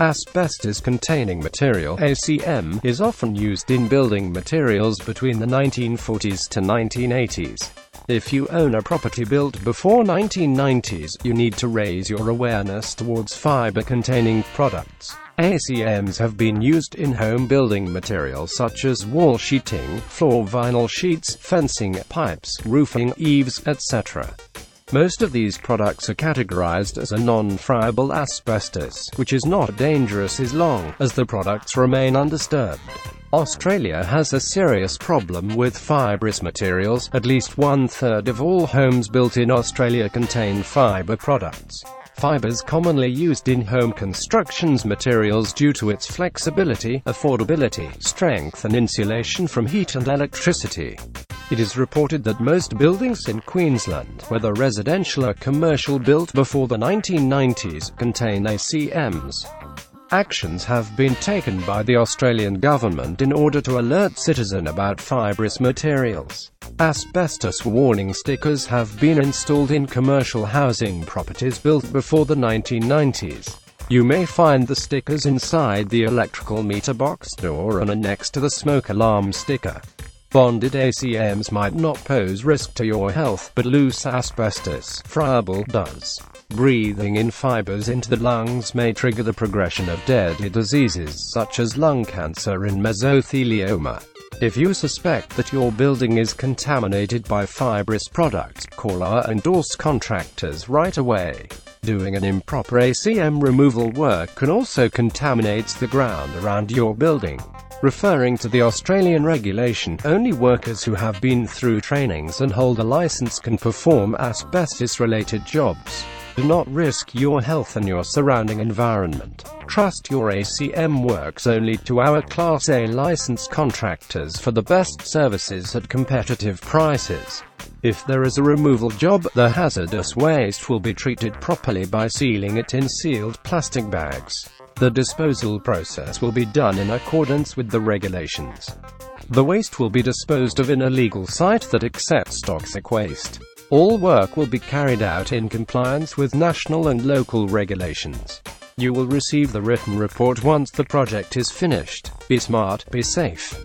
Asbestos-containing material ACM is often used in building materials between the 1940s to 1980s. If you own a property built before 1990s, you need to raise your awareness towards fiber-containing products. ACMs have been used in home building materials such as wall sheeting, floor vinyl sheets, fencing, pipes, roofing, eaves, etc. Most of these products are categorized as a non-friable asbestos, which is not dangerous as long as the products remain undisturbed. Australia has a serious problem with fibrous materials. At least one-third of all homes built in Australia contain fiber products. Fibers commonly used in home constructions materials due to its flexibility, affordability, strength and insulation from heat and electricity. It is reported that most buildings in Queensland, whether residential or commercial built before the 1990s, contain ACMs. Actions have been taken by the Australian government in order to alert citizens about fibrous materials. Asbestos warning stickers have been installed in commercial housing properties built before the 1990s. You may find the stickers inside the electrical meter box door and next to the smoke alarm sticker. Bonded ACMs might not pose risk to your health, but loose asbestos, friable, does. Breathing in fibers into the lungs may trigger the progression of deadly diseases such as lung cancer and mesothelioma. If you suspect that your building is contaminated by fibrous products, call our endorsed contractors right away. Doing an improper ACM removal work can also contaminate the ground around your building. Referring to the Australian regulation, only workers who have been through trainings and hold a license can perform asbestos-related jobs. Do not risk your health and your surrounding environment. Trust your ACM works only to our Class A licensed contractors for the best services at competitive prices. If there is a removal job, the hazardous waste will be treated properly by sealing it in sealed plastic bags. The disposal process will be done in accordance with the regulations. The waste will be disposed of in a legal site that accepts toxic waste. All work will be carried out in compliance with national and local regulations. You will receive the written report once the project is finished. Be smart, be safe.